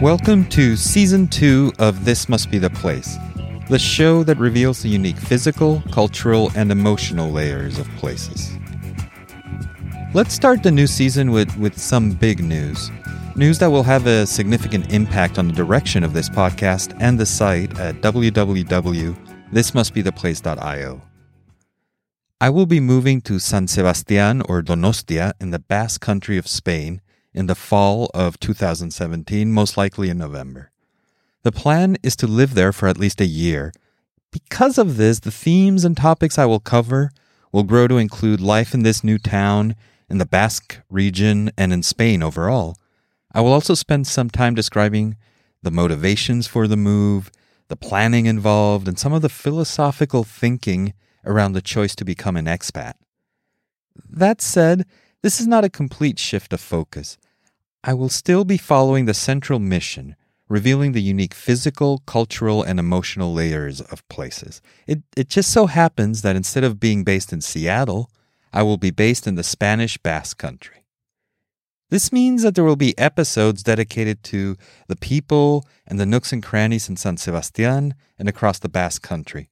Welcome to season two of This Must Be the Place, the show that reveals the unique physical, cultural, and emotional layers of places. Let's start the new season with, with some big news. News that will have a significant impact on the direction of this podcast and the site at www.thismustbetheplace.io. I will be moving to San Sebastian or Donostia in the Basque country of Spain in the fall of 2017, most likely in November. The plan is to live there for at least a year. Because of this, the themes and topics I will cover will grow to include life in this new town, in the Basque region, and in Spain overall. I will also spend some time describing the motivations for the move, the planning involved, and some of the philosophical thinking around the choice to become an expat. That said, this is not a complete shift of focus. I will still be following the central mission, revealing the unique physical, cultural, and emotional layers of places. It, it just so happens that instead of being based in Seattle, I will be based in the Spanish Basque Country. This means that there will be episodes dedicated to the people and the nooks and crannies in San Sebastian and across the Basque Country.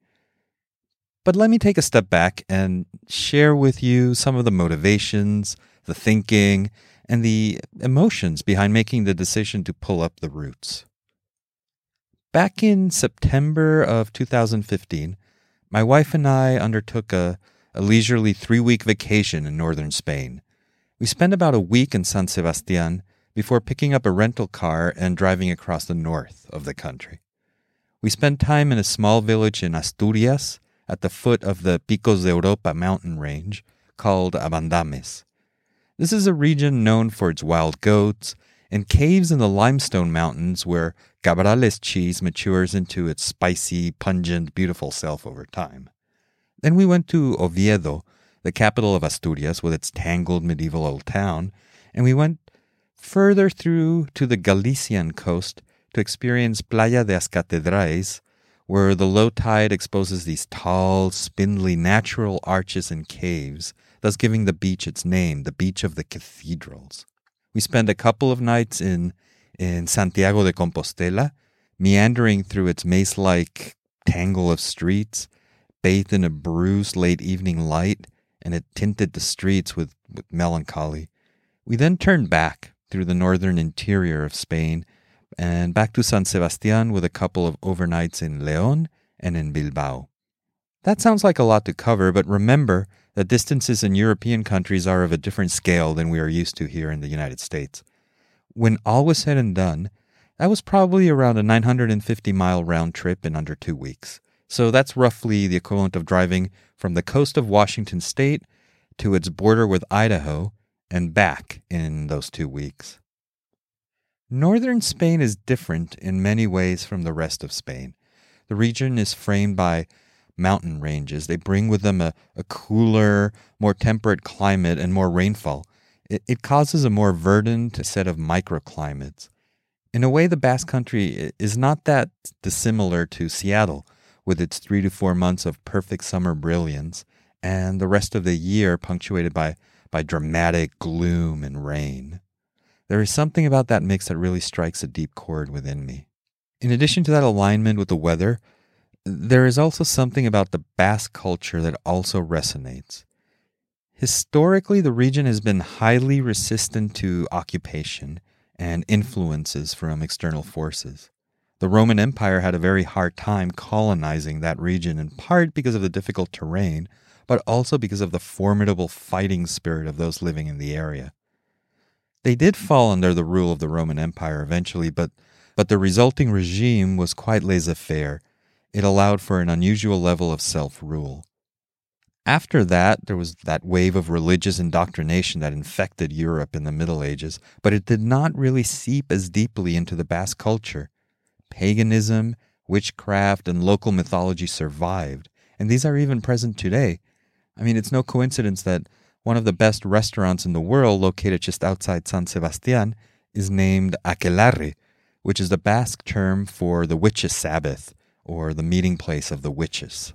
But let me take a step back and share with you some of the motivations, the thinking, and the emotions behind making the decision to pull up the roots. Back in September of 2015, my wife and I undertook a, a leisurely three week vacation in northern Spain. We spent about a week in San Sebastian before picking up a rental car and driving across the north of the country. We spent time in a small village in Asturias at the foot of the Picos de Europa mountain range called Abandames. This is a region known for its wild goats and caves in the limestone mountains where Cabrales cheese matures into its spicy, pungent, beautiful self over time. Then we went to Oviedo, the capital of Asturias with its tangled medieval old town, and we went further through to the Galician coast to experience Playa de las Catedrales, where the low tide exposes these tall, spindly natural arches and caves, thus giving the beach its name, the beach of the cathedrals. We spent a couple of nights in, in Santiago de Compostela, meandering through its maze like tangle of streets, bathed in a bruised late evening light, and it tinted the streets with, with melancholy. We then turned back through the northern interior of Spain and back to San Sebastian with a couple of overnights in Leon and in Bilbao. That sounds like a lot to cover, but remember that distances in European countries are of a different scale than we are used to here in the United States. When all was said and done, that was probably around a 950 mile round trip in under two weeks. So that's roughly the equivalent of driving from the coast of Washington state to its border with Idaho and back in those two weeks. Northern Spain is different in many ways from the rest of Spain. The region is framed by mountain ranges. They bring with them a, a cooler, more temperate climate and more rainfall. It, it causes a more verdant set of microclimates. In a way, the Basque Country is not that dissimilar to Seattle, with its three to four months of perfect summer brilliance, and the rest of the year punctuated by, by dramatic gloom and rain. There is something about that mix that really strikes a deep chord within me. In addition to that alignment with the weather, there is also something about the Basque culture that also resonates. Historically, the region has been highly resistant to occupation and influences from external forces. The Roman Empire had a very hard time colonizing that region, in part because of the difficult terrain, but also because of the formidable fighting spirit of those living in the area. They did fall under the rule of the Roman Empire eventually, but, but the resulting regime was quite laissez faire. It allowed for an unusual level of self rule. After that, there was that wave of religious indoctrination that infected Europe in the Middle Ages, but it did not really seep as deeply into the Basque culture. Paganism, witchcraft, and local mythology survived, and these are even present today. I mean, it's no coincidence that one of the best restaurants in the world, located just outside San Sebastian, is named Aquelarre, which is the Basque term for the witches' Sabbath, or the meeting place of the witches.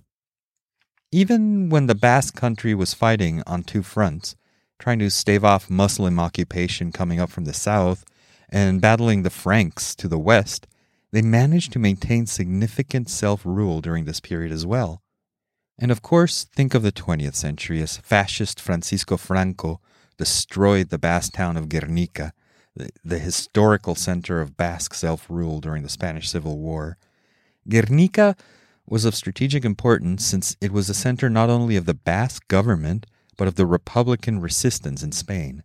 Even when the Basque country was fighting on two fronts, trying to stave off Muslim occupation coming up from the south, and battling the Franks to the west, they managed to maintain significant self rule during this period as well. And of course, think of the 20th century as fascist Francisco Franco destroyed the Basque town of Guernica, the, the historical center of Basque self rule during the Spanish Civil War. Guernica was of strategic importance since it was the center not only of the Basque government, but of the Republican resistance in Spain.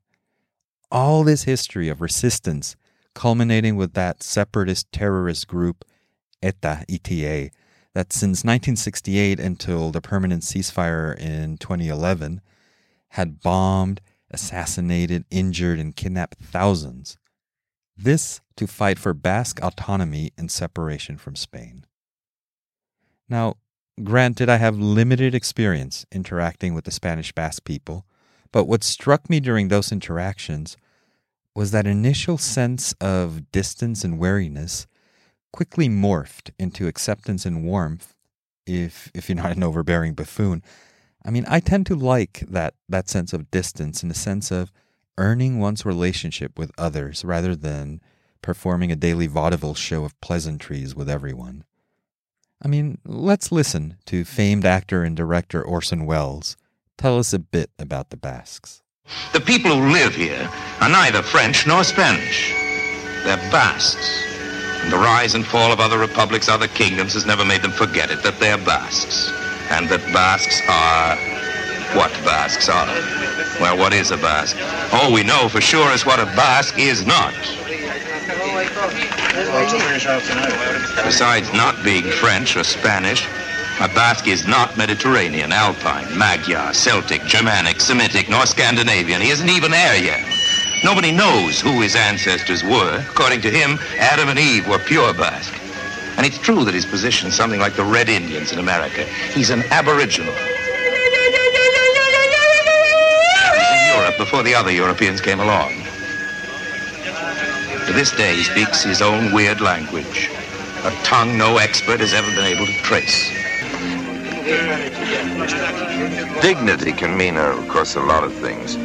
All this history of resistance, culminating with that separatist terrorist group, ETA, ETA, that since 1968 until the permanent ceasefire in 2011 had bombed, assassinated, injured, and kidnapped thousands. This to fight for Basque autonomy and separation from Spain. Now, granted, I have limited experience interacting with the Spanish Basque people, but what struck me during those interactions was that initial sense of distance and wariness quickly morphed into acceptance and warmth if if you're not an overbearing buffoon. I mean, I tend to like that that sense of distance in the sense of earning one's relationship with others rather than performing a daily vaudeville show of pleasantries with everyone. I mean, let's listen to famed actor and director Orson Welles tell us a bit about the Basques. The people who live here are neither French nor Spanish. They're Basques. And the rise and fall of other republics, other kingdoms, has never made them forget it, that they're Basques. And that Basques are what Basques are. Well, what is a Basque? All we know for sure is what a Basque is not. Besides not being French or Spanish, a Basque is not Mediterranean, Alpine, Magyar, Celtic, Germanic, Semitic, nor Scandinavian. He isn't even Aryan. Nobody knows who his ancestors were. According to him, Adam and Eve were pure Basque. And it's true that his position is something like the Red Indians in America. He's an aboriginal. He's in Europe before the other Europeans came along. To this day, he speaks his own weird language, a tongue no expert has ever been able to trace. Dignity can mean, uh, of course, a lot of things.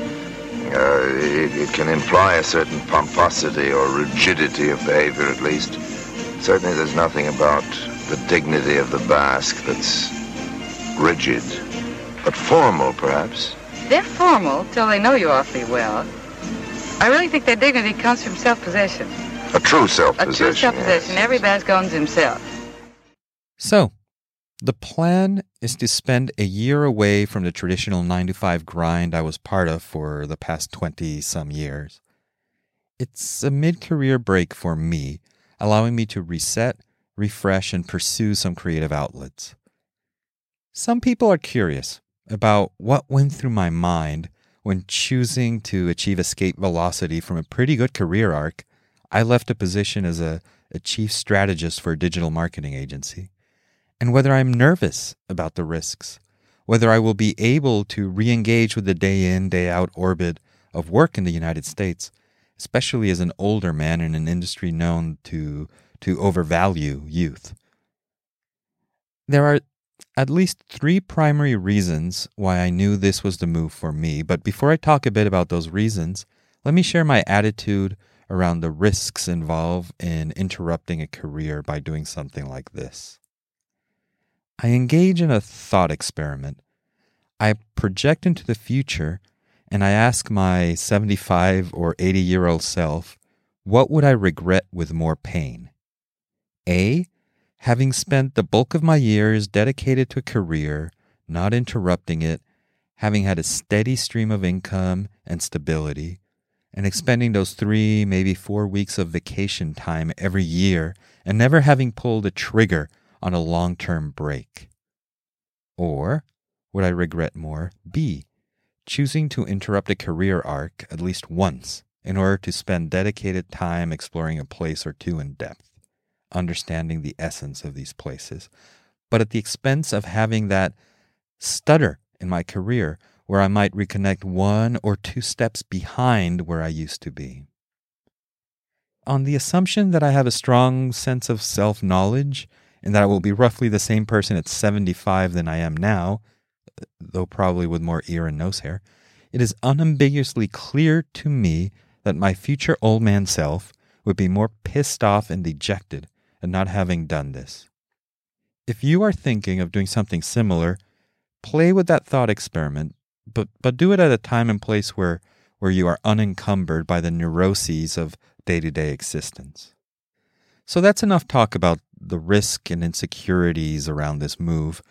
Uh, it, it, can imply a certain pomposity or rigidity of behavior, at least. Certainly, there's nothing about the dignity of the Basque that's rigid, but formal, perhaps. They're formal till they know you awfully well. I really think their dignity comes from self-possession. A true self-possession. A true self-possession. Yes. Every Basque owns himself. So, the plan is to spend a year away from the traditional 9 to 5 grind I was part of for the past 20 some years. It's a mid career break for me, allowing me to reset, refresh, and pursue some creative outlets. Some people are curious about what went through my mind when choosing to achieve escape velocity from a pretty good career arc. I left a position as a, a chief strategist for a digital marketing agency and whether I'm nervous about the risks, whether I will be able to re engage with the day in, day out orbit of work in the United States, especially as an older man in an industry known to, to overvalue youth. There are at least three primary reasons why I knew this was the move for me, but before I talk a bit about those reasons, let me share my attitude around the risks involved in interrupting a career by doing something like this. I engage in a thought experiment. I project into the future and I ask my 75 or 80 year old self, what would I regret with more pain? A. Having spent the bulk of my years dedicated to a career, not interrupting it, having had a steady stream of income and stability, and expending those three, maybe four weeks of vacation time every year, and never having pulled a trigger on a long term break? Or would I regret more? B. Choosing to interrupt a career arc at least once in order to spend dedicated time exploring a place or two in depth, understanding the essence of these places, but at the expense of having that stutter in my career where I might reconnect one or two steps behind where I used to be. On the assumption that I have a strong sense of self knowledge and that I will be roughly the same person at 75 than I am now, though probably with more ear and nose hair, it is unambiguously clear to me that my future old man self would be more pissed off and dejected at not having done this. If you are thinking of doing something similar, play with that thought experiment, but, but do it at a time and place where, where you are unencumbered by the neuroses of day to day existence. So that's enough talk about the risk and insecurities around this move.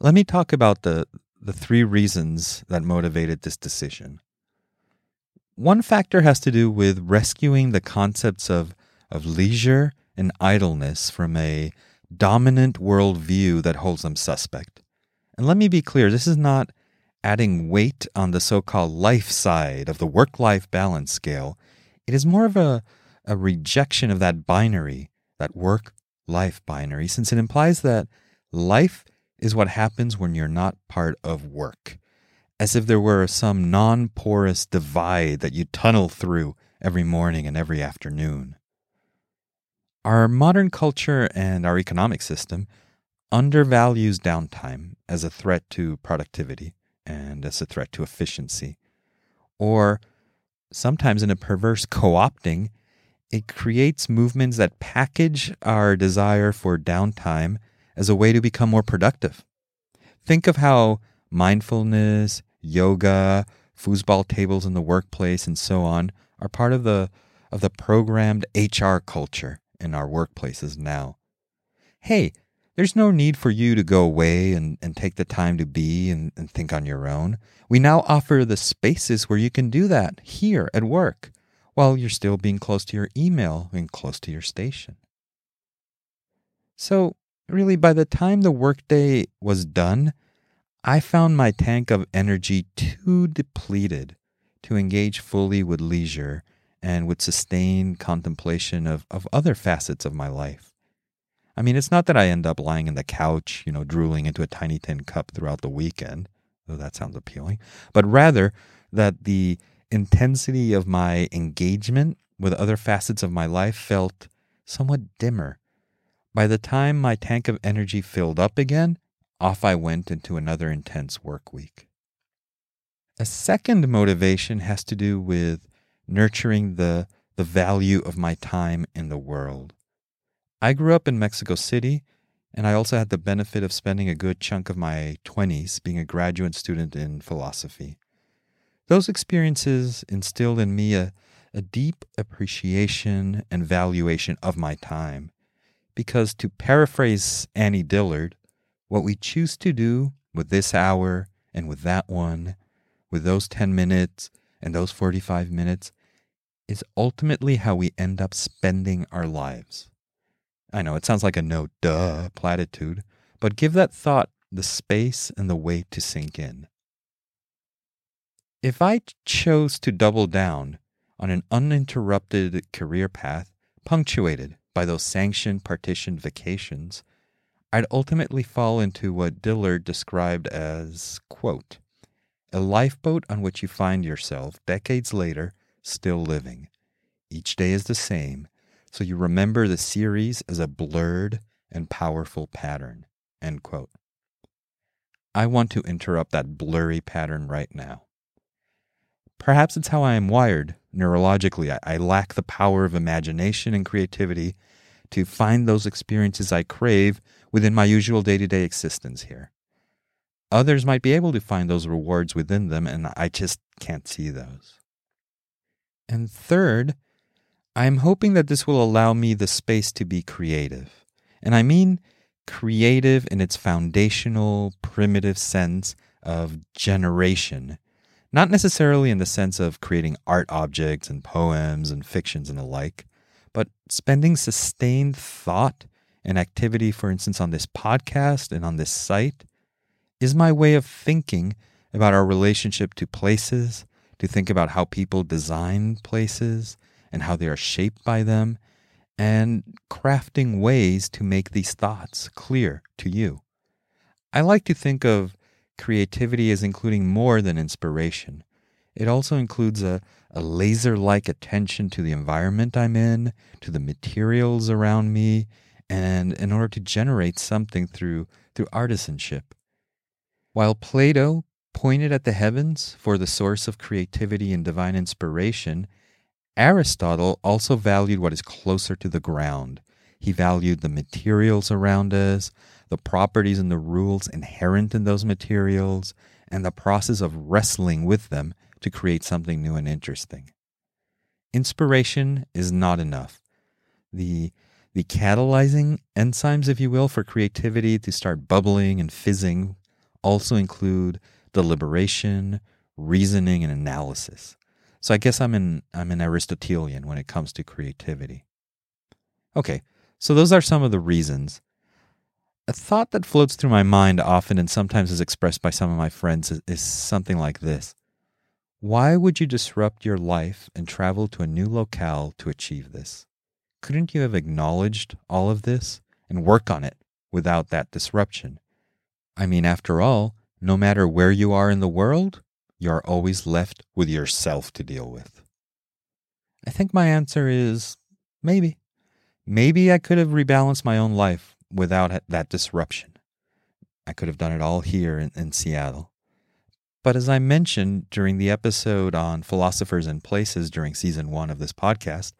Let me talk about the, the three reasons that motivated this decision. One factor has to do with rescuing the concepts of, of leisure and idleness from a dominant worldview that holds them suspect. And let me be clear this is not adding weight on the so called life side of the work life balance scale. It is more of a, a rejection of that binary, that work life binary, since it implies that life is what happens when you're not part of work, as if there were some non porous divide that you tunnel through every morning and every afternoon. Our modern culture and our economic system undervalues downtime as a threat to productivity and as a threat to efficiency. Or sometimes in a perverse co opting, it creates movements that package our desire for downtime as a way to become more productive. Think of how mindfulness, yoga, foosball tables in the workplace, and so on are part of the of the programmed HR culture in our workplaces now. Hey, there's no need for you to go away and, and take the time to be and, and think on your own. We now offer the spaces where you can do that here at work while you're still being close to your email and close to your station. So, really, by the time the workday was done, I found my tank of energy too depleted to engage fully with leisure and with sustained contemplation of, of other facets of my life. I mean, it's not that I end up lying in the couch, you know, drooling into a tiny tin cup throughout the weekend, though that sounds appealing, but rather that the intensity of my engagement with other facets of my life felt somewhat dimmer by the time my tank of energy filled up again, off I went into another intense work week. A second motivation has to do with nurturing the, the value of my time in the world. I grew up in Mexico City, and I also had the benefit of spending a good chunk of my 20s being a graduate student in philosophy. Those experiences instilled in me a, a deep appreciation and valuation of my time because, to paraphrase Annie Dillard, what we choose to do with this hour and with that one, with those 10 minutes and those 45 minutes, is ultimately how we end up spending our lives. I know it sounds like a no duh platitude, but give that thought the space and the weight to sink in. If I chose to double down on an uninterrupted career path punctuated by those sanctioned partitioned vacations, I'd ultimately fall into what Dillard described as, quote, a lifeboat on which you find yourself decades later still living. Each day is the same, so you remember the series as a blurred and powerful pattern. End quote. I want to interrupt that blurry pattern right now. Perhaps it's how I am wired neurologically. I, I lack the power of imagination and creativity to find those experiences I crave within my usual day to day existence here. Others might be able to find those rewards within them, and I just can't see those. And third, I'm hoping that this will allow me the space to be creative. And I mean creative in its foundational, primitive sense of generation, not necessarily in the sense of creating art objects and poems and fictions and the like, but spending sustained thought and activity, for instance, on this podcast and on this site, is my way of thinking about our relationship to places, to think about how people design places and how they are shaped by them, and crafting ways to make these thoughts clear to you. I like to think of creativity is including more than inspiration. It also includes a, a laser like attention to the environment I'm in, to the materials around me, and in order to generate something through, through artisanship. While Plato pointed at the heavens for the source of creativity and divine inspiration, Aristotle also valued what is closer to the ground. He valued the materials around us, the properties and the rules inherent in those materials, and the process of wrestling with them to create something new and interesting. Inspiration is not enough. The, the catalyzing enzymes, if you will, for creativity to start bubbling and fizzing also include deliberation, reasoning, and analysis. So I guess I'm an I'm an Aristotelian when it comes to creativity. Okay, so those are some of the reasons. A thought that floats through my mind often and sometimes is expressed by some of my friends is, something like this. Why would you disrupt your life and travel to a new locale to achieve this? Couldn't you have acknowledged all of this and work on it without that disruption? I mean, after all, no matter where you are in the world, you are always left with yourself to deal with. I think my answer is maybe. Maybe I could have rebalanced my own life without that disruption. I could have done it all here in, in Seattle. But as I mentioned during the episode on philosophers and places during season one of this podcast,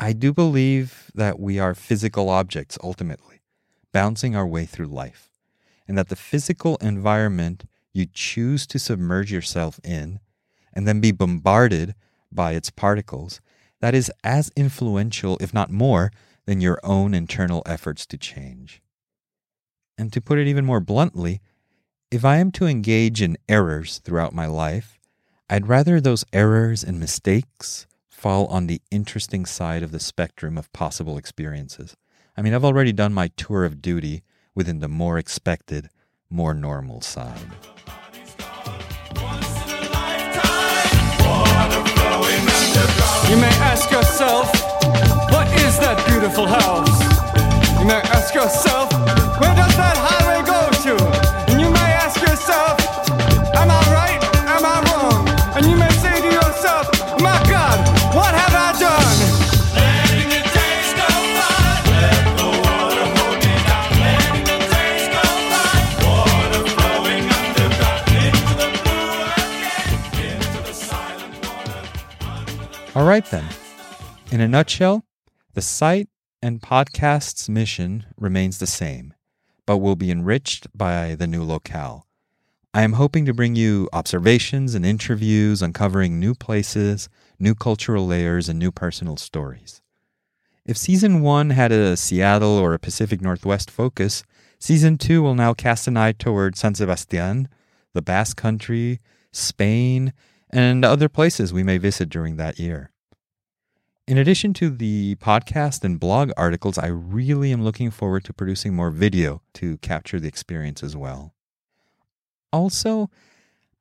I do believe that we are physical objects ultimately, bouncing our way through life, and that the physical environment you choose to submerge yourself in and then be bombarded by its particles, that is as influential, if not more, than your own internal efforts to change. And to put it even more bluntly, if I am to engage in errors throughout my life, I'd rather those errors and mistakes fall on the interesting side of the spectrum of possible experiences. I mean, I've already done my tour of duty within the more expected, more normal side. You may ask yourself, is that beautiful house? You may ask yourself, where does that highway go to? And you may ask yourself, am I right? Am I wrong? And you may say to yourself, my God, what have I done? Letting the days go by, let the water hold me down. Letting the days go by, water flowing underground into the blue again, into the silent water. All right, then. In a nutshell, the site and podcast's mission remains the same, but will be enriched by the new locale. I am hoping to bring you observations and interviews uncovering new places, new cultural layers, and new personal stories. If season one had a Seattle or a Pacific Northwest focus, season two will now cast an eye toward San Sebastian, the Basque Country, Spain, and other places we may visit during that year. In addition to the podcast and blog articles, I really am looking forward to producing more video to capture the experience as well. Also,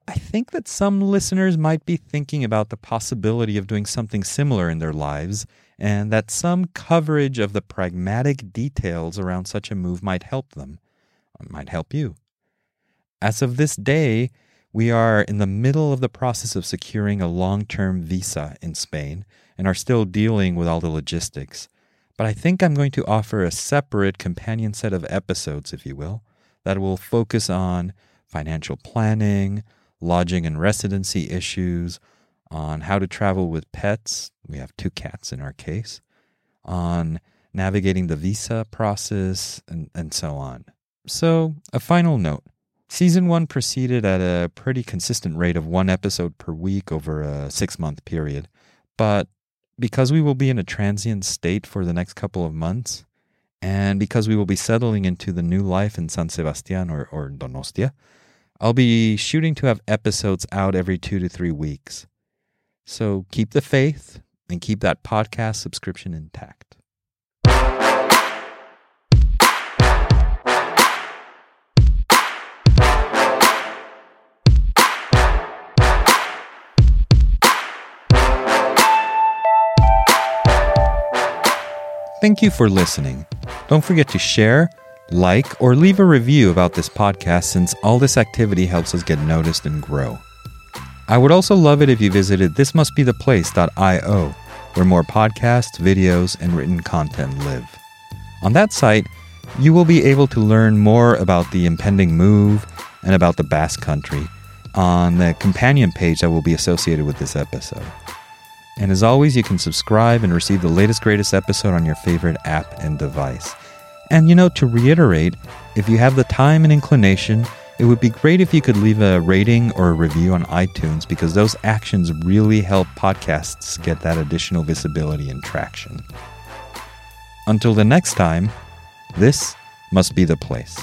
I think that some listeners might be thinking about the possibility of doing something similar in their lives, and that some coverage of the pragmatic details around such a move might help them, might help you. As of this day, we are in the middle of the process of securing a long term visa in Spain and are still dealing with all the logistics. But I think I'm going to offer a separate companion set of episodes, if you will, that will focus on financial planning, lodging and residency issues, on how to travel with pets. We have two cats in our case, on navigating the visa process, and, and so on. So, a final note Season one proceeded at a pretty consistent rate of one episode per week over a six month period. But because we will be in a transient state for the next couple of months, and because we will be settling into the new life in San Sebastian or, or Donostia, I'll be shooting to have episodes out every two to three weeks. So keep the faith and keep that podcast subscription intact. Thank you for listening. Don't forget to share, like, or leave a review about this podcast since all this activity helps us get noticed and grow. I would also love it if you visited thismustbetheplace.io, where more podcasts, videos, and written content live. On that site, you will be able to learn more about the impending move and about the Basque Country on the companion page that will be associated with this episode. And as always, you can subscribe and receive the latest, greatest episode on your favorite app and device. And you know, to reiterate, if you have the time and inclination, it would be great if you could leave a rating or a review on iTunes because those actions really help podcasts get that additional visibility and traction. Until the next time, this must be the place.